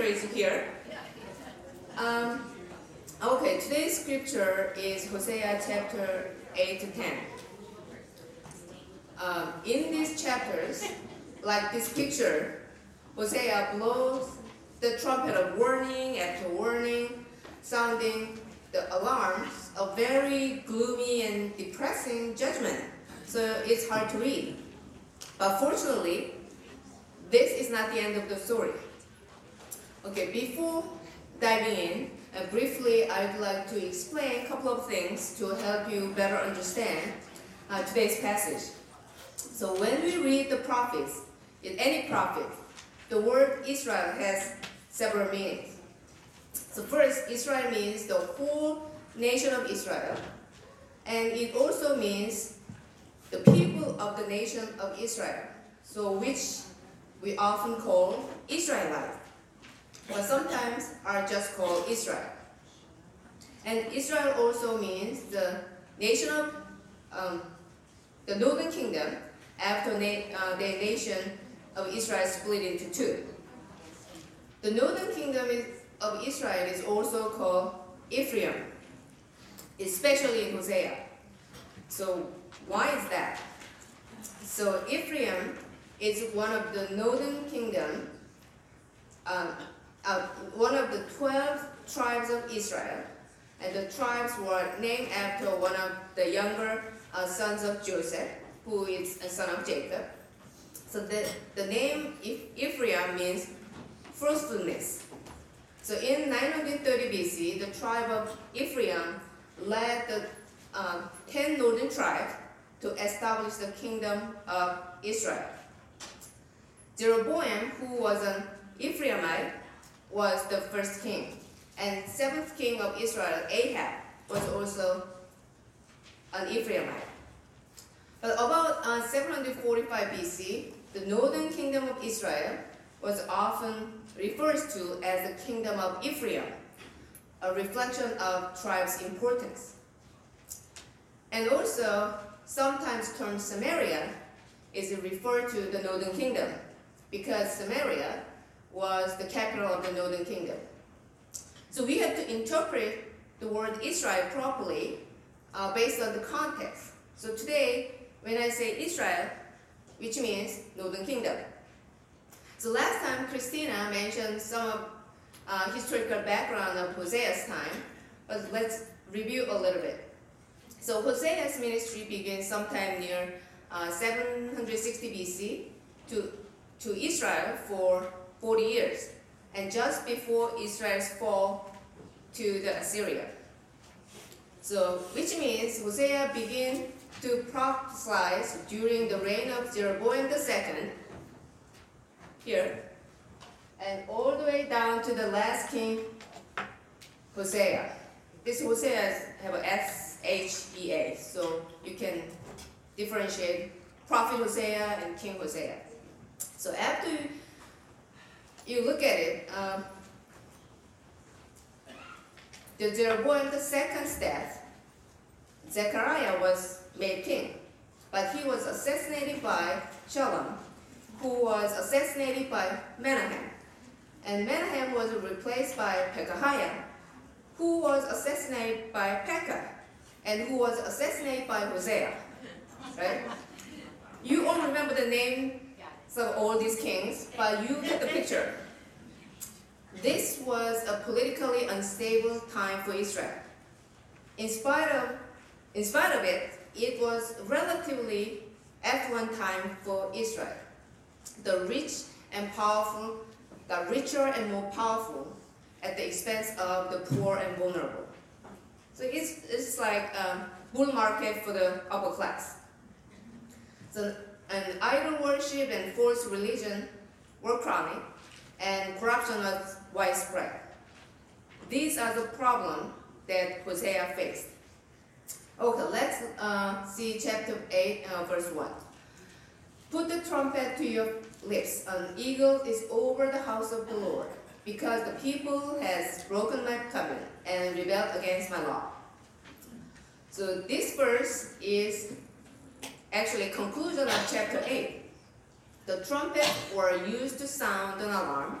is here. Um, okay, today's scripture is Hosea chapter 8 to 10. Um, in these chapters, like this picture, Hosea blows the trumpet of warning after warning, sounding the alarms of very gloomy and depressing judgment. So it's hard to read. But fortunately, this is not the end of the story. Okay, before diving in, uh, briefly, I'd like to explain a couple of things to help you better understand uh, today's passage. So when we read the prophets, in any prophet, the word Israel has several meanings. So first, Israel means the whole nation of Israel, and it also means the people of the nation of Israel, so which we often call Israelite, but sometimes are just called Israel. And Israel also means the nation of um, the northern kingdom after na- uh, the nation of Israel split into two. The northern kingdom is, of Israel is also called Ephraim, especially in Hosea. So why is that? So Ephraim is one of the northern kingdom, um, uh, one of the 12 tribes of Israel. And the tribes were named after one of the younger uh, sons of Joseph, who is a son of Jacob. So the, the name Ephraim means fruitfulness. So in 930 BC, the tribe of Ephraim led the um, 10 northern tribes to establish the kingdom of Israel. Jeroboam, who was an Ephraimite, was the first king. And seventh king of Israel, Ahab, was also an Ephraimite. But about uh, 745 BC, the northern kingdom of Israel was often referred to as the kingdom of Ephraim, a reflection of tribe's importance. And also, sometimes term Samaria is referred to the northern kingdom because Samaria was the capital of the northern kingdom. So we have to interpret the word Israel properly uh, based on the context. So today, when I say Israel, which means northern kingdom. So last time Christina mentioned some of uh, historical background of Hosea's time, but let's review a little bit. So Hosea's ministry began sometime near uh, 760 BC to, to Israel for 40 years, and just before Israel's fall to the Assyria. So, which means Hosea began to prophesy during the reign of Jeroboam II, here, and all the way down to the last king, Hosea. This Hosea have a S H E A, so you can differentiate Prophet Hosea and King Hosea. So after you look at it, um, the Jeroboam the second's death, Zechariah was made king, but he was assassinated by Shallum, who was assassinated by Menahem. And Menahem was replaced by Pekahiah, who was assassinated by Pekah, and who was assassinated by Hosea. Right? You all remember the names of all these kings, but you get the picture. This was a politically unstable time for Israel. In spite of, in spite of it, it was relatively affluent time for Israel. The rich and powerful got richer and more powerful at the expense of the poor and vulnerable. So it's, it's like a bull market for the upper class. So an idol worship and false religion were chronic, and corruption was widespread. These are the problems that Hosea faced. Okay, let's uh, see chapter 8, uh, verse 1. Put the trumpet to your lips. An eagle is over the house of the Lord, because the people has broken my covenant and rebelled against my law. So this verse is actually conclusion of chapter 8. The trumpets were used to sound an alarm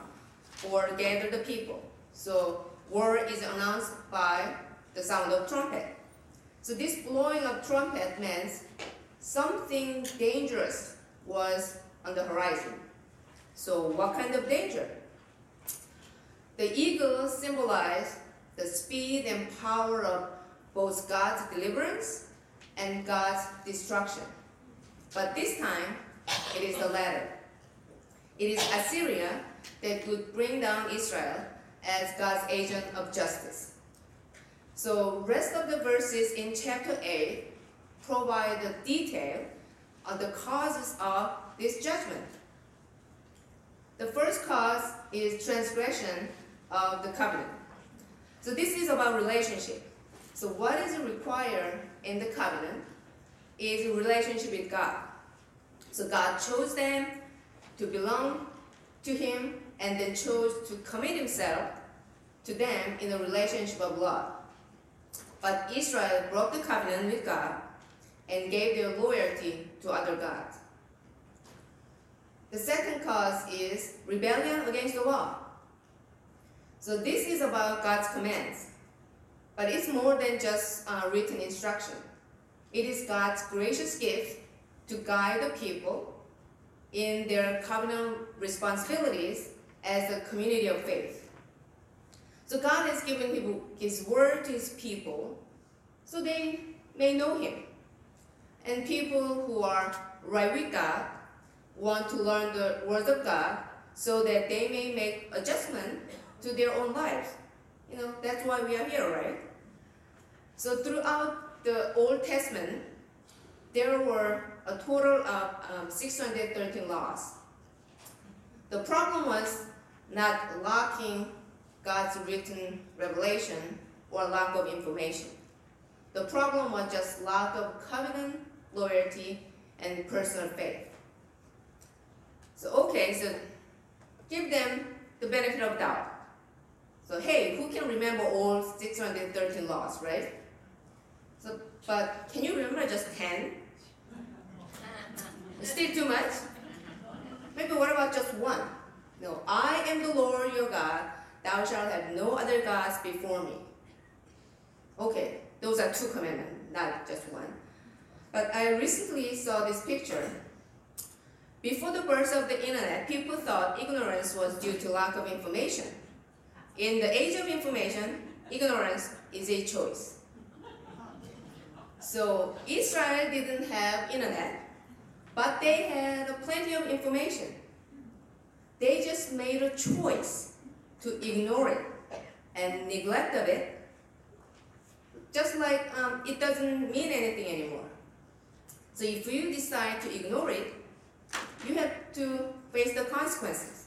or gather the people. So war is announced by the sound of trumpet. So this blowing of trumpet means something dangerous was on the horizon. So what kind of danger? The eagle symbolized the speed and power of both God's deliverance and God's destruction. But this time, it is the latter. It is Assyria that would bring down Israel as God's agent of justice. So rest of the verses in chapter 8 provide the detail of the causes of this judgment. The first cause is transgression of the covenant. So this is about relationship. So what is required in the covenant is relationship with God. So God chose them to belong to Him and then chose to commit Himself to them in a relationship of love. But Israel broke the covenant with God and gave their loyalty to other gods. The second cause is rebellion against the law. So this is about God's commands, but it's more than just uh, written instruction. It is God's gracious gift to guide the people in their covenant responsibilities as a community of faith. So God has given His word to His people so they may know Him. And people who are right with God want to learn the Word of God so that they may make adjustment to their own lives. You know, that's why we are here, right? So throughout the Old Testament, there were a total of um, 613 laws. The problem was not lacking God's written revelation or lack of information. The problem was just lack of covenant, loyalty, and personal faith. So, okay, so give them the benefit of doubt. So, hey, who can remember all 613 laws, right? So, but can you remember just 10? Still too much? Maybe what about just one? No, I am the Lord your God. Thou shalt have no other gods before me. Okay, those are two commandments, not just one. But I recently saw this picture before the birth of the internet, people thought ignorance was due to lack of information. In the age of information, ignorance is a choice. So Israel didn't have internet, but they had plenty of information. They just made a choice to ignore it and neglect of it, just like um, it doesn't mean anything anymore. So if you decide to ignore it, you have to face the consequences.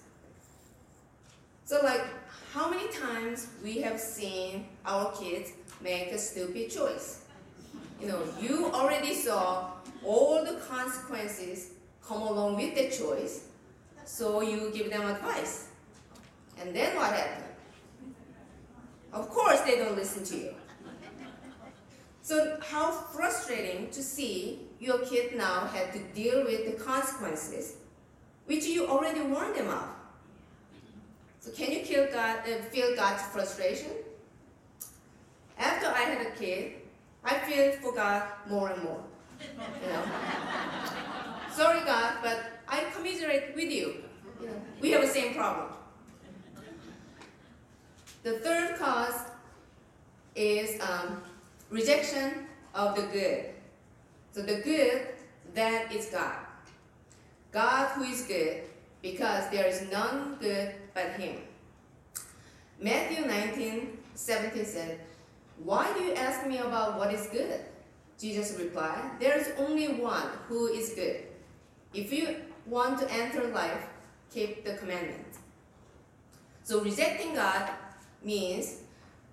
So like, how many times we have seen our kids make a stupid choice? You know, you already saw all the consequences come along with the choice, so you give them advice. And then what happened? Of course they don't listen to you. So how frustrating to see your kid now had to deal with the consequences, which you already warned them of. So can you God, uh, feel God's frustration? After I had a kid, I feel for God more and more. You know? Sorry, God, but I commiserate with you. know, we have the same problem. The third cause is um, rejection of the good. So the good, that is God. God who is good, because there is none good but Him. Matthew 19, 17 said, Why do you ask me about what is good? Jesus replied, There is only one who is good. If you want to enter life, keep the commandment. So rejecting God means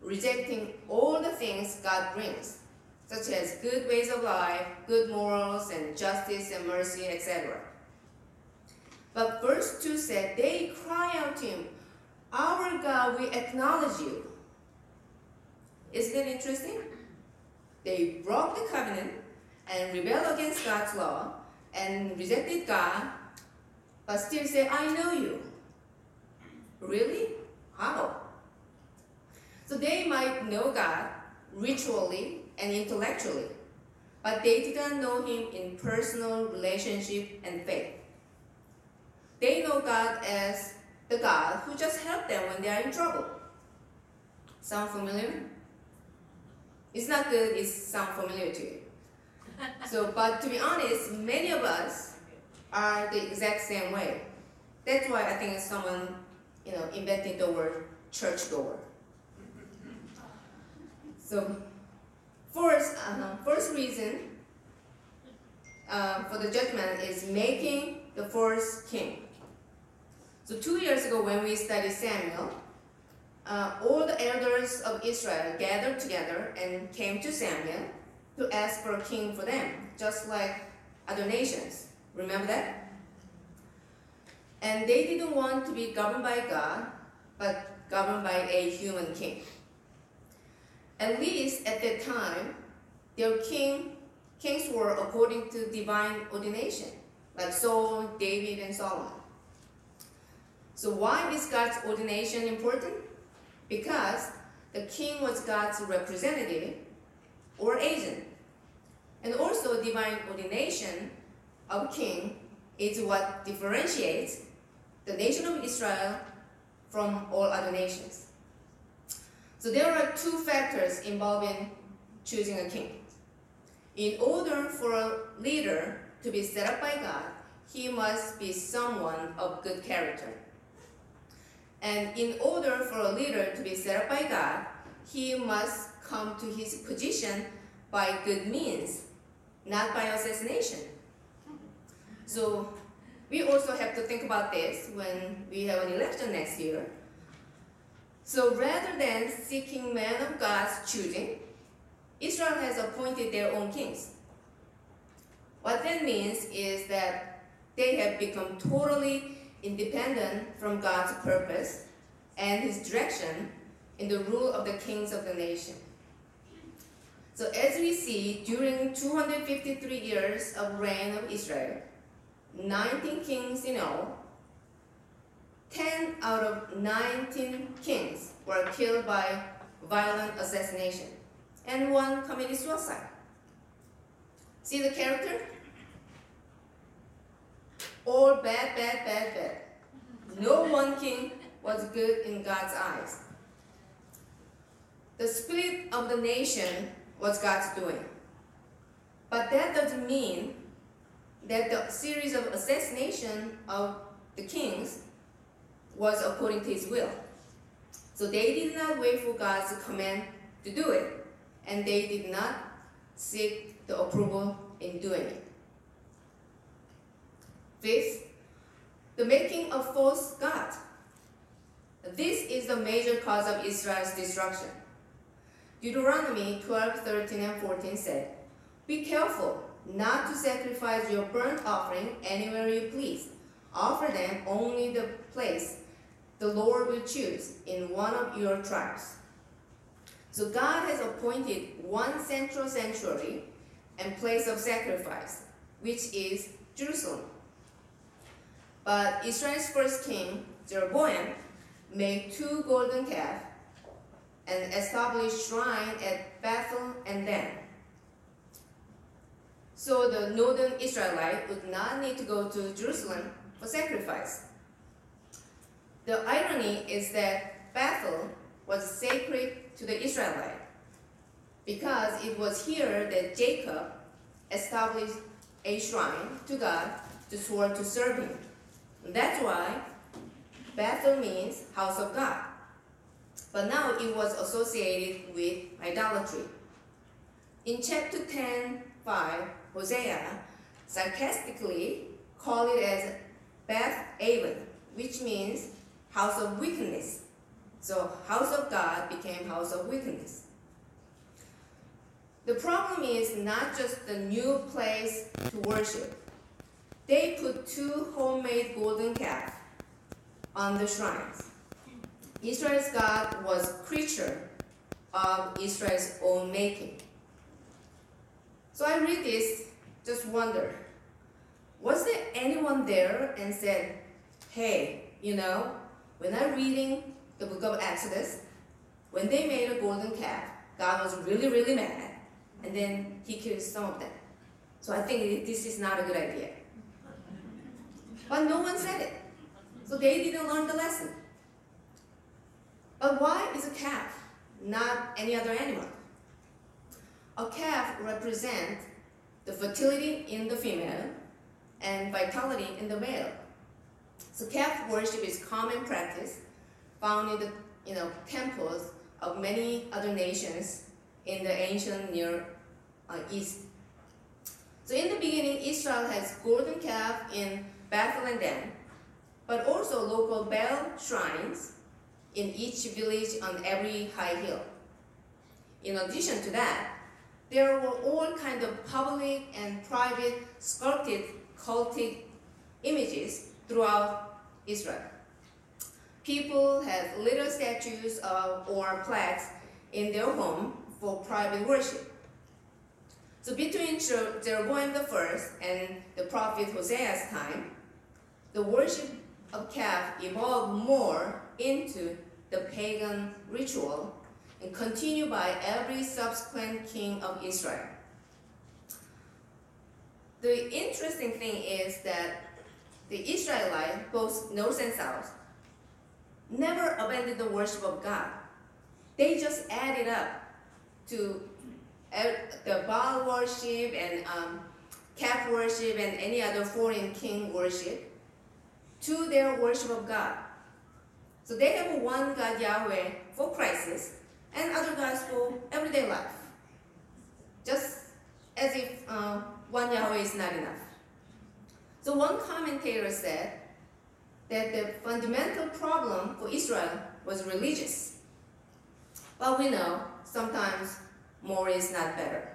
rejecting all the things God brings such as good ways of life, good morals, and justice and mercy, etc. But verse 2 said, They cry out to him, Our God, we acknowledge you. Isn't it interesting? They broke the covenant and rebelled against God's law and rejected God, but still say, I know you. Really? How? So they might know God ritually and intellectually, but they did not know Him in personal relationship and faith. They know God as the God who just helped them when they are in trouble. Sound familiar? It's not good, it sound familiar to you. So, but to be honest, many of us are the exact same way. That's why I think someone, you know, invented the word churchgoer. So, first, uh, first reason uh, for the judgment is making the first king. So two years ago when we studied Samuel, uh, all the elders of Israel gathered together and came to Samuel to ask for a king for them, just like other nations. Remember that? And they didn't want to be governed by God, but governed by a human king. At least at that time, their king, kings were according to divine ordination, like Saul, David, and Solomon. So why is God's ordination important? Because the king was God's representative or agent. And also divine ordination of king is what differentiates the nation of Israel from all other nations. So there are two factors involving choosing a king. In order for a leader to be set up by God, he must be someone of good character. And in order for a leader to be set up by God, he must come to his position by good means, not by assassination. So we also have to think about this when we have an election next year. So rather than seeking men of God's choosing, Israel has appointed their own kings. What that means is that they have become totally independent from God's purpose and his direction in the rule of the kings of the nation. So as we see, during 253 years of reign of Israel, 19 kings in all, 10 out of 19 kings were killed by violent assassination, and one committed suicide. See the character? All bad, bad, bad, bad. No one king was good in God's eyes. The split of the nation was God's doing. But that doesn't mean that the series of assassination of the kings was according to his will. So they did not wait for God's command to do it, and they did not seek the approval in doing it. Fifth, the making of false gods. This is the major cause of Israel's destruction. Deuteronomy 12, 13, and 14 said, Be careful not to sacrifice your burnt offering anywhere you please. Offer them only the place the Lord will choose in one of your tribes. So God has appointed one central sanctuary and place of sacrifice, which is Jerusalem. But Israel's first king, Jeroboam, made two golden calves and established shrine at Bethel and Dan. So the northern Israelite would not need to go to Jerusalem for sacrifice. The irony is that Bethel was sacred to the Israelite because it was here that Jacob established a shrine to God to swear to serve him. That's why Bethel means house of God. But now it was associated with idolatry. In chapter 10, 5, Hosea sarcastically called it as Beth Aven, which means house of wickedness. So house of God became house of wickedness. The problem is not just the new place to worship. They put two homemade golden calves on the shrines. Israel's God was creature of Israel's own making. So I read this, just wonder, was there anyone there and said, hey, you know, when I'm reading the book of Exodus, when they made a golden calf, God was really, really mad, and then He killed some of them. So I think this is not a good idea. But no one said it, so they didn't learn the lesson. But why is a calf not any other animal? A calf represents the fertility in the female and vitality in the male. So calf worship is common practice found in the you know, temples of many other nations in the ancient Near uh, East. So in the beginning, Israel has golden calf in And Dan, but also local Baal shrines in each village on every high hill. In addition to that, there were all kinds of public and private sculpted cultic images throughout Israel. People had little statues of, or plaques in their home for private worship. So between Jeroboam I and the prophet Hosea's time, the worship of calf evolved more into the pagan ritual and continued by every subsequent king of Israel. The interesting thing is that the Israelites, both north and south, never abandoned the worship of God. They just added up to the Baal worship and um, calf worship and any other foreign king worship to their worship of God. So they have one God Yahweh for crisis and other gods for everyday life. Just as if uh, one Yahweh is not enough. So one commentator said that the fundamental problem for Israel was religious. But we know sometimes more is not better.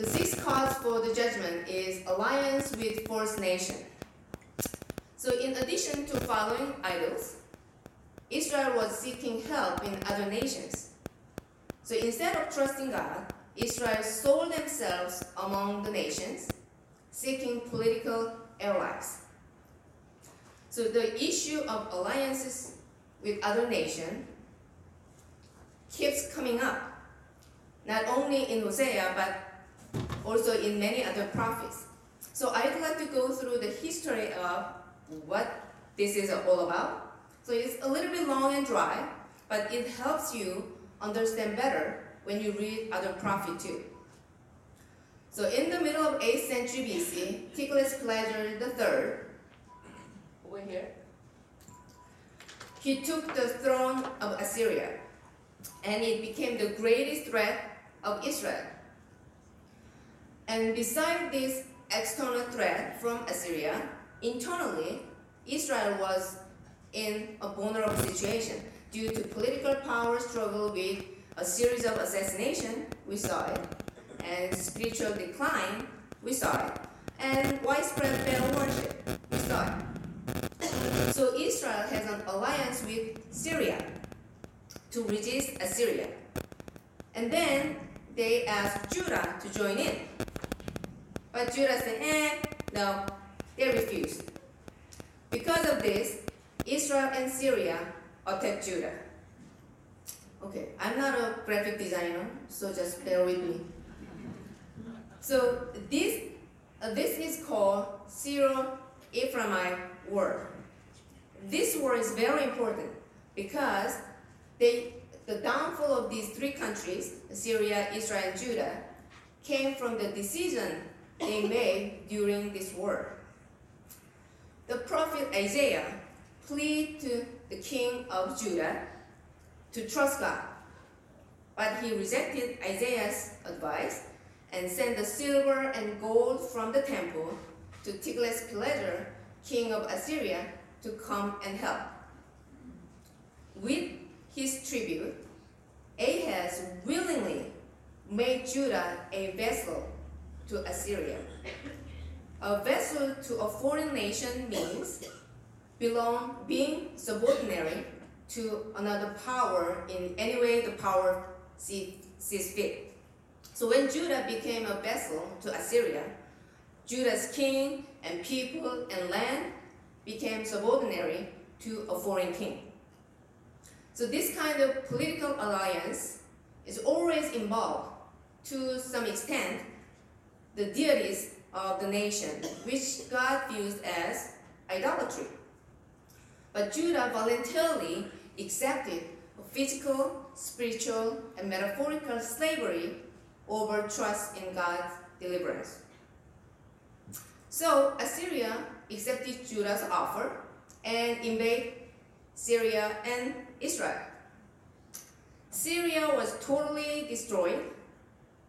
The sixth cause for the judgment is alliance with false nation. So in addition to following idols, Israel was seeking help in other nations. So instead of trusting God, Israel sold themselves among the nations, seeking political allies. So the issue of alliances with other nations keeps coming up, not only in Hosea, but also in many other prophets. So I'd like to go through the history of what this is all about. So it's a little bit long and dry, but it helps you understand better when you read other prophets too. So in the middle of 8th century BC, Tiglath-Pileser III, over here, he took the throne of Assyria, and it became the greatest threat of Israel. And beside this external threat from Assyria, internally, Israel was in a vulnerable situation due to political power struggle with a series of assassination, we saw it, and spiritual decline, we saw it, and widespread Baal worship, we saw it. So Israel has an alliance with Syria to resist Assyria. And then they asked Judah to join in. But Judah said, eh, no, they refused. Because of this, Israel and Syria attacked Judah. Okay, I'm not a graphic designer, so just bear with me. So this, uh, this is called Syro-Ephraimite war. This war is very important because they, the downfall of these three countries, Syria, Israel, and Judah, came from the decision they made during this war. The prophet Isaiah pleaded to the king of Judah to trust God. But he rejected Isaiah's advice and sent the silver and gold from the temple to Tiglath-Pileser, king of Assyria, to come and help. With his tribute, Ahaz willingly made Judah a vessel to Assyria. A vessel to a foreign nation means belong being subordinate to another power in any way the power sees fit. So when Judah became a vessel to Assyria, Judah's king and people and land became subordinary to a foreign king. So this kind of political alliance is always involved, to some extent, the deities of the nation, which God views as idolatry. But Judah voluntarily accepted physical, spiritual, and metaphorical slavery over trust in God's deliverance. So Assyria accepted Judah's offer and invaded Syria and Israel. Syria was totally destroyed,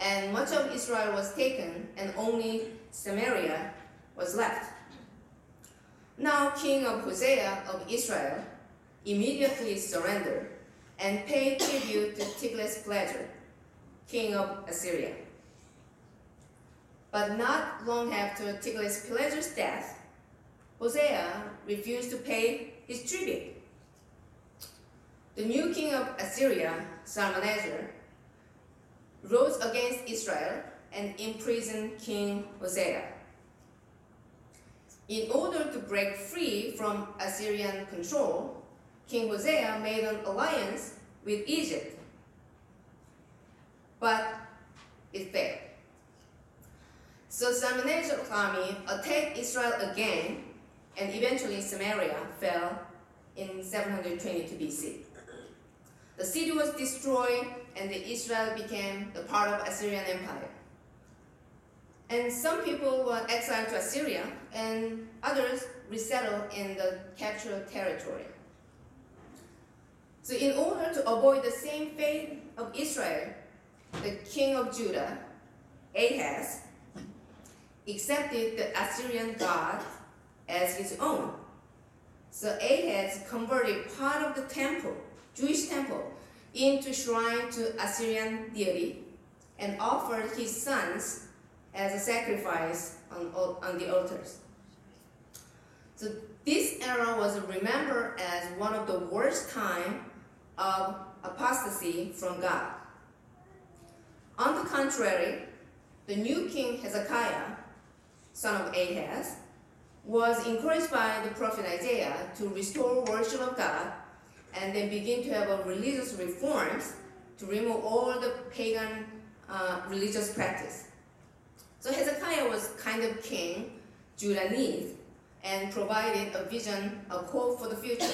and much of Israel was taken, and only Samaria was left. Now, king of Hosea of Israel immediately surrendered and paid tribute to Tiglath-Pileser, king of Assyria. But not long after Tiglath-Pileser's death, Hosea refused to pay his tribute. The new king of Assyria, Shalmaneser, rose against Israel and imprisoned King Hosea. In order to break free from Assyrian control, King Hosea made an alliance with Egypt. But it failed. So Shalmaneser's army attacked Israel again, and eventually Samaria fell in 722 BC. The city was destroyed, and Israel became the part of Assyrian Empire. And some people were exiled to Assyria, and others resettled in the captured territory. So, in order to avoid the same fate of Israel, the king of Judah, Ahaz, accepted the Assyrian god as his own. So Ahaz converted part of the temple, Jewish temple, into shrine to Assyrian deity and offered his sons as a sacrifice on, on the altars. So this era was remembered as one of the worst time of apostasy from God. On the contrary, the new king Hezekiah, son of Ahaz, was encouraged by the prophet Isaiah to restore worship of God and then begin to have a religious reforms to remove all the pagan uh, religious practice. So Hezekiah was kind of king Judah needs and provided a vision a hope for the future.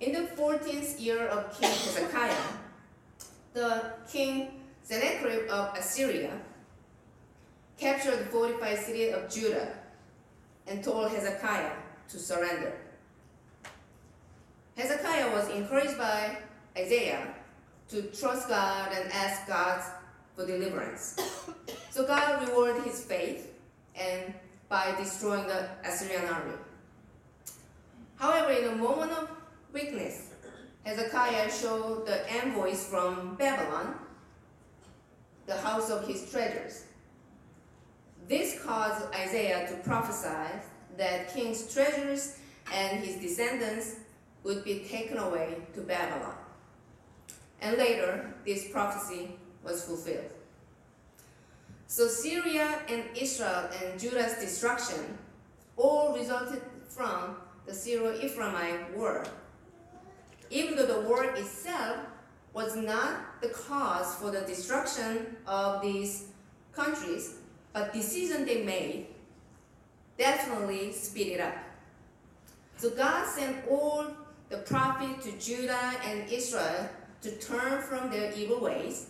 In the 14th year of King Hezekiah, the king Sennacherib of Assyria captured the fortified city of Judah and told Hezekiah to surrender. Encouraged by Isaiah to trust God and ask God for deliverance. so God rewarded his faith and by destroying the Assyrian army. However, in a moment of weakness, Hezekiah showed the envoys from Babylon the house of his treasures. This caused Isaiah to prophesy that king's treasures and his descendants would be taken away to Babylon. And later, this prophecy was fulfilled. So Syria and Israel and Judah's destruction all resulted from the Syro-Ephraimite war. Even though the war itself was not the cause for the destruction of these countries, but decision they made definitely speed it up. So God sent all the prophet to Judah and Israel to turn from their evil ways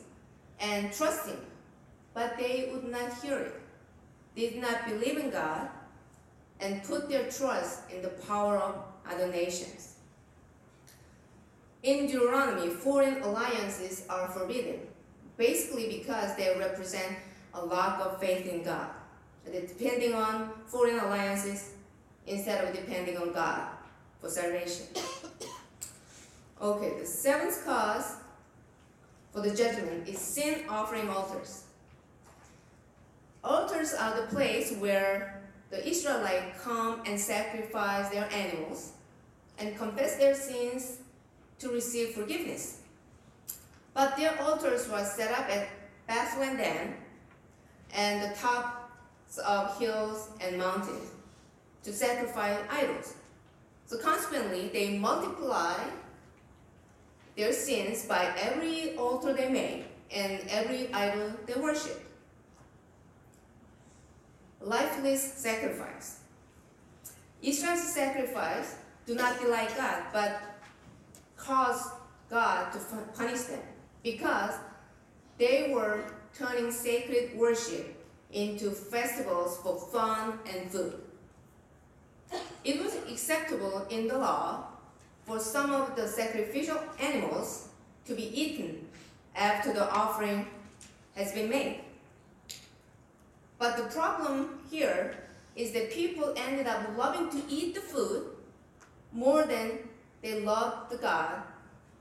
and trust Him, but they would not hear it, did not believe in God, and put their trust in the power of other nations. In Deuteronomy, foreign alliances are forbidden, basically because they represent a lack of faith in God. They're depending on foreign alliances instead of depending on God for salvation. Okay, the seventh cause for the judgment is sin offering altars. Altars are the place where the Israelites come and sacrifice their animals and confess their sins to receive forgiveness. But their altars were set up at and Dan and the tops of hills and mountains. to sacrifice idols. So consequently, they multiply their sins by every altar they make and every idol they worship. Lifeless sacrifice. Israel's sacrifice do not delight God, but cause God to punish them because they were turning sacred worship into festivals for fun and food. It was acceptable in the law for some of the sacrificial animals to be eaten after the offering has been made. But the problem here is that people ended up loving to eat the food more than they loved the God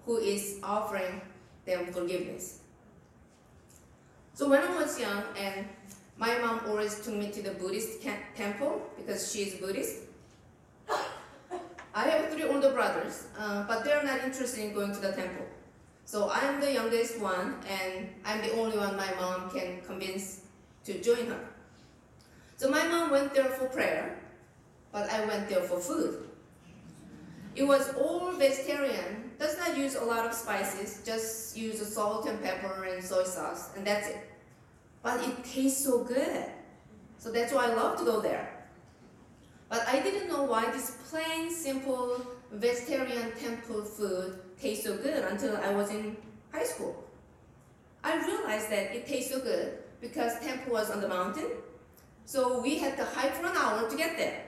who is offering them forgiveness. So when I was young and my mom always took me to the Buddhist temple because she is Buddhist. I have three older brothers, uh, but they're not interested in going to the temple. So I'm the youngest one, and I'm the only one my mom can convince to join her. So my mom went there for prayer, but I went there for food. It was all vegetarian, does not use a lot of spices, just use salt and pepper and soy sauce, and that's it. But it tastes so good. So that's why I love to go there. But I didn't know why this plain, simple vegetarian temple food tastes so good until I was in high school. I realized that it tastes so good because temple was on the mountain, so we had to hike for an hour to get there.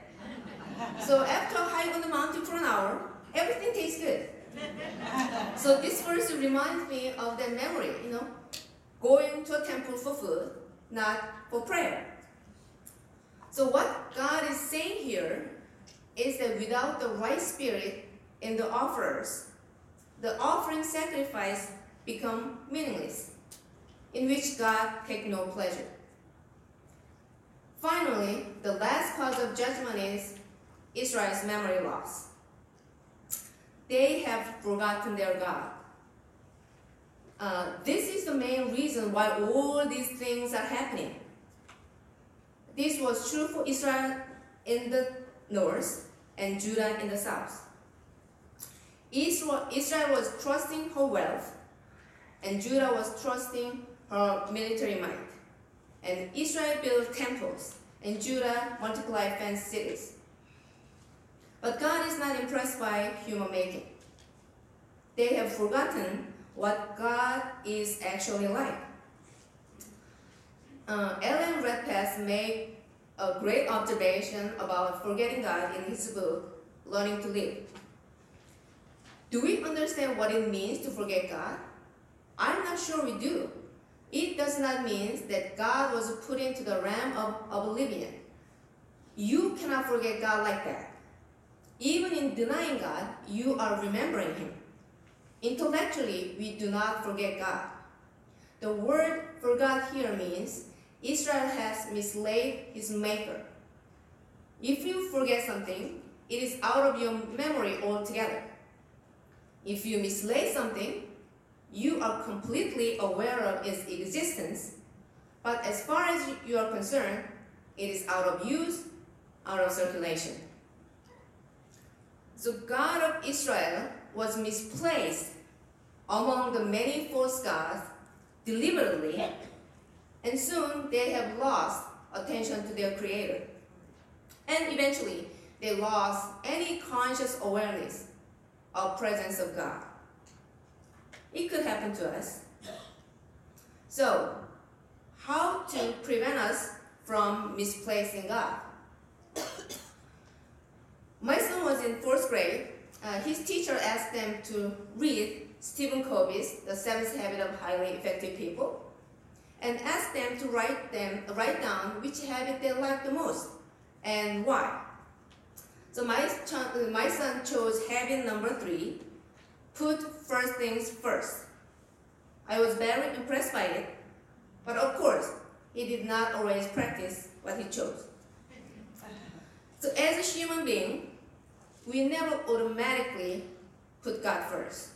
So after a hike on the mountain for an hour, everything tastes good. So this verse reminds me of that memory, you know, going to a temple for food, not for prayer. So what God is saying here is that without the right spirit in the offerers, the offering sacrifice become meaningless, in which God take no pleasure. Finally, the last cause of judgment is Israel's memory loss. They have forgotten their God. Uh, this is the main reason why all these things are happening. This was true for Israel in the north and Judah in the south. Israel, Israel was trusting her wealth, and Judah was trusting her military might. And Israel built temples, and Judah multiplied fenced cities. But God is not impressed by human making. They have forgotten what God is actually like uh, Made a great observation about forgetting God in his book, Learning to Live. Do we understand what it means to forget God? I'm not sure we do. It does not mean that God was put into the realm of oblivion. You cannot forget God like that. Even in denying God, you are remembering Him. Intellectually, we do not forget God. The word forgot here means Israel has mislaid his maker. If you forget something, it is out of your memory altogether. If you mislay something, you are completely aware of its existence, but as far as you are concerned, it is out of use, out of circulation. The God of Israel was misplaced among the many false gods deliberately and soon they have lost attention to their creator. And eventually, they lost any conscious awareness of presence of God. It could happen to us. So, how to prevent us from misplacing God? My son was in fourth grade. Uh, his teacher asked them to read Stephen Covey's The Seventh Habit of Highly Effective People and ask them to write them write down which habit they like the most and why. So my, my son chose habit number three, put first things first. I was very impressed by it, but of course, he did not always practice what he chose. So as a human being, we never automatically put God first.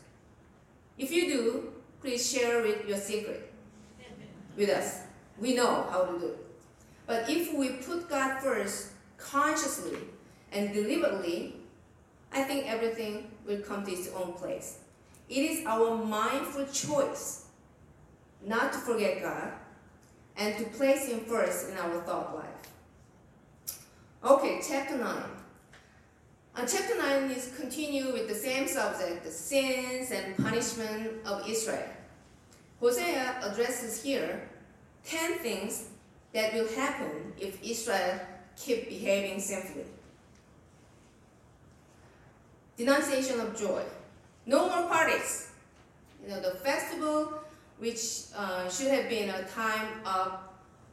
If you do, please share with your secret with us. We know how to do it. But if we put God first consciously, and deliberately, I think everything will come to its own place. It is our mindful choice not to forget God and to place Him first in our thought life. Okay, chapter 9. Uh, chapter 9 is continue with the same subject, the sins and punishment of Israel. Hosea addresses here 10 things that will happen if Israel keep behaving sinfully. Denunciation of joy. No more parties. You know, the festival, which uh, should have been a time of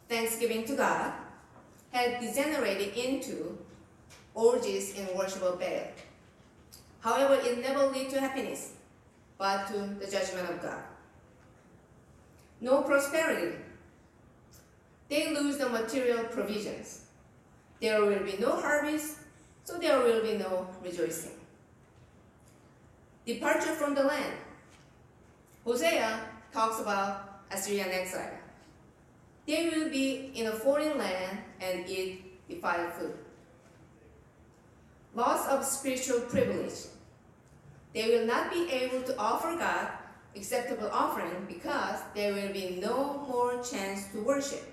thanksgiving to God, had degenerated into orgies in worship of Baal. However, it never led to happiness, but to the judgment of God. No prosperity. They lose the material provisions. There will be no harvest, so there will be no rejoicing. Departure from the land. Hosea talks about Assyrian exile. They will be in a foreign land and eat defiled food. Loss of spiritual privilege. They will not be able to offer God acceptable offering because there will be no more chance to worship.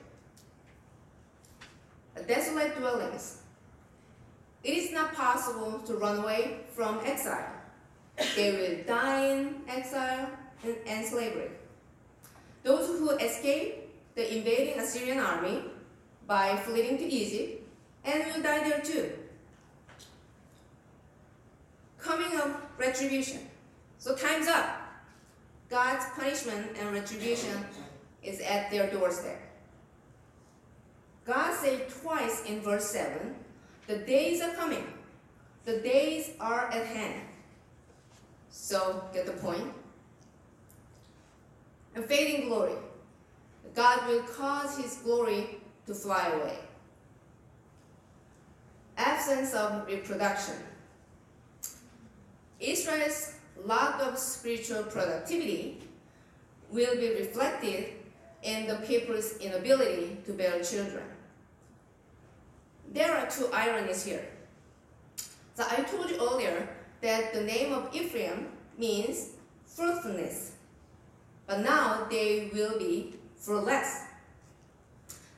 Desolate dwellings. It is not possible to run away from exile. They will die in exile and, and slavery. Those who escape the invading Assyrian army by fleeing to Egypt and will die there too. Coming of retribution. So time's up. God's punishment and retribution is at their doorstep. God said twice in verse 7 the days are coming, the days are at hand. So, get the point? And fading glory. God will cause his glory to fly away. Absence of reproduction. Israel's lack of spiritual productivity will be reflected in the people's inability to bear children. There are two ironies here. So I told you earlier that the name of Ephraim means fruitfulness, but now they will be fruitless.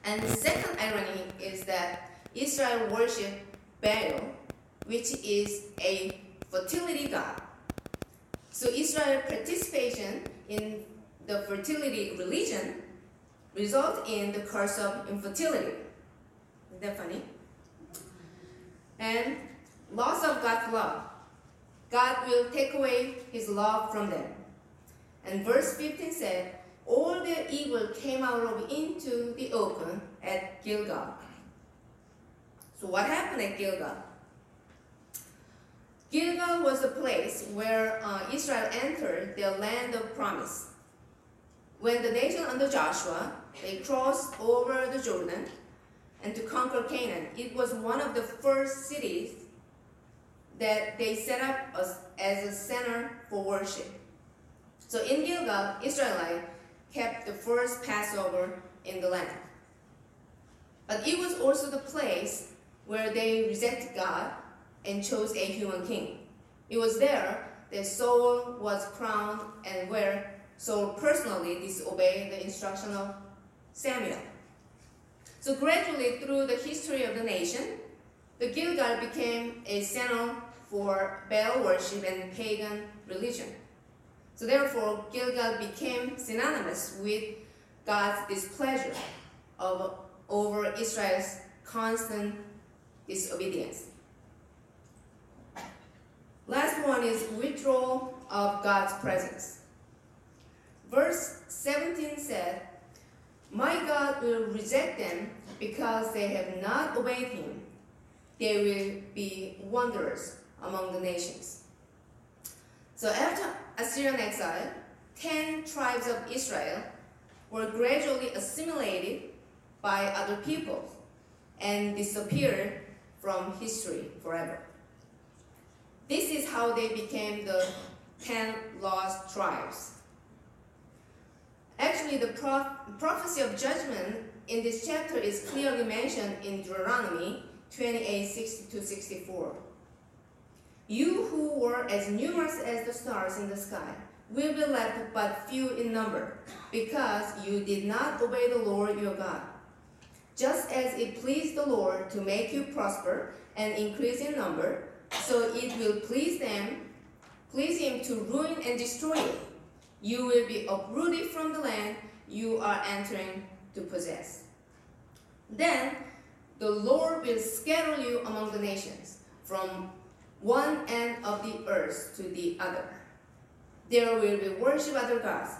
And the second irony is that Israel worship Baal, which is a fertility god. So Israel participation in the fertility religion result in the curse of infertility. Isn't that funny? And loss of God's love. God will take away his love from them. And verse 15 said, All their evil came out of into the open at Gilgal. So what happened at Gilgal? Gilgal was the place where uh, Israel entered their land of promise. When the nation under Joshua, they crossed over the Jordan and to conquer Canaan. It was one of the first cities that they set up as, as a center for worship. So in Gilgal, Israelite kept the first Passover in the land. But it was also the place where they rejected God and chose a human king. It was there that Saul was crowned and where Saul personally disobeyed the instruction of Samuel. So gradually through the history of the nation, the Gilgal became a center for Baal worship and pagan religion. So therefore, Gilgal became synonymous with God's displeasure of, over Israel's constant disobedience. Last one is withdrawal of God's presence. Verse 17 said, My God will reject them because they have not obeyed him. They will be wanderers among the nations. So after Assyrian exile, 10 tribes of Israel were gradually assimilated by other peoples and disappeared from history forever. This is how they became the ten lost tribes. Actually, the prophecy of judgment in this chapter is clearly mentioned in Deuteronomy 28 60 to 64. You who were as numerous as the stars in the sky will be left but few in number, because you did not obey the Lord your God. Just as it pleased the Lord to make you prosper and increase in number, so it will please them, please him to ruin and destroy you. You will be uprooted from the land you are entering to possess. Then the Lord will scatter you among the nations, from one end of the earth to the other. There will be worship other gods,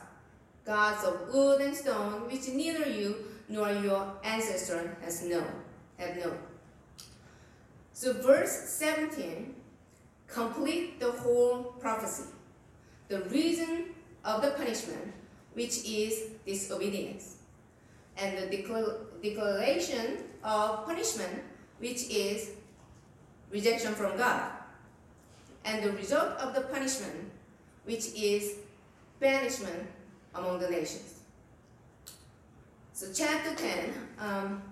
gods of wood and stone, which neither you nor your ancestor has known, have known. So verse 17 complete the whole prophecy. The reason of the punishment, which is disobedience, and the declaration of punishment, which is rejection from God, and the result of the punishment, which is banishment among the nations. So chapter 10, um,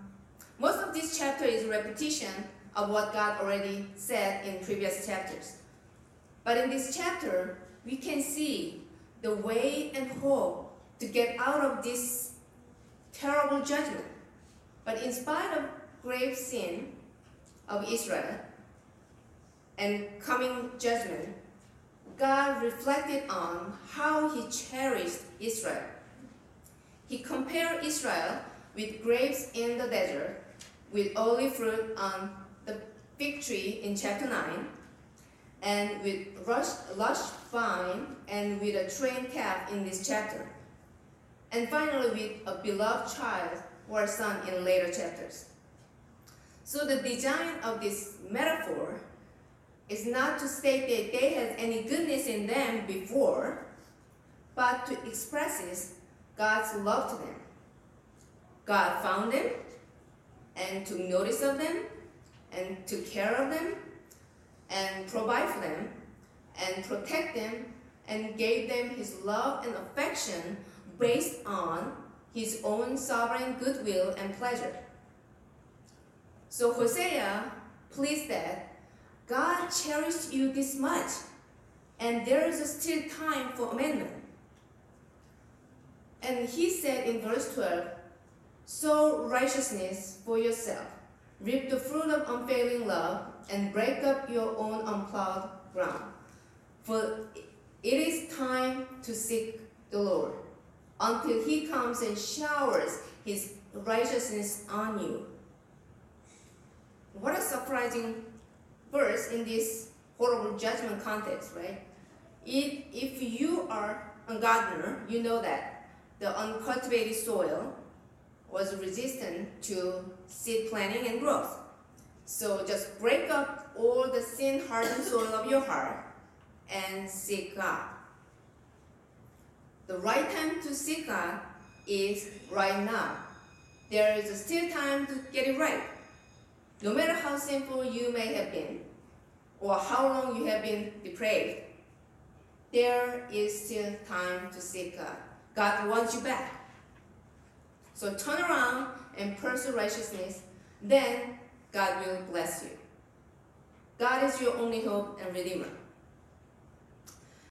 most of this chapter is repetition of what God already said in previous chapters. But in this chapter, we can see the way and hope to get out of this terrible judgment. But in spite of grave sin of Israel and coming judgment, God reflected on how he cherished Israel. He compared Israel with grapes in the desert, with olive fruit on tree in chapter 9, and with lush vine and with a trained calf in this chapter. And finally with a beloved child or son in later chapters. So the design of this metaphor is not to state that they had any goodness in them before, but to express God's love to them. God found them and took notice of them and took care of them and provide for them and protect them and gave them his love and affection based on his own sovereign goodwill and pleasure. So Hosea pleased that God cherished you this much, and there is still time for amendment. And he said in verse 12, Sow righteousness for yourself, reap the fruit of unfailing love, and break up your own unplowed ground. For it is time to seek the Lord until he comes and showers his righteousness on you. What a surprising verse in this horrible judgment context, right? If, if you are a gardener, you know that the uncultivated soil was resistant to seed planting and growth. So just break up all the sin hardened soil of your heart and seek God. The right time to seek God is right now. There is still time to get it right. No matter how sinful you may have been, or how long you have been depraved, there is still time to seek God. God wants you back. So turn around and pursue righteousness, then God will bless you. God is your only hope and redeemer.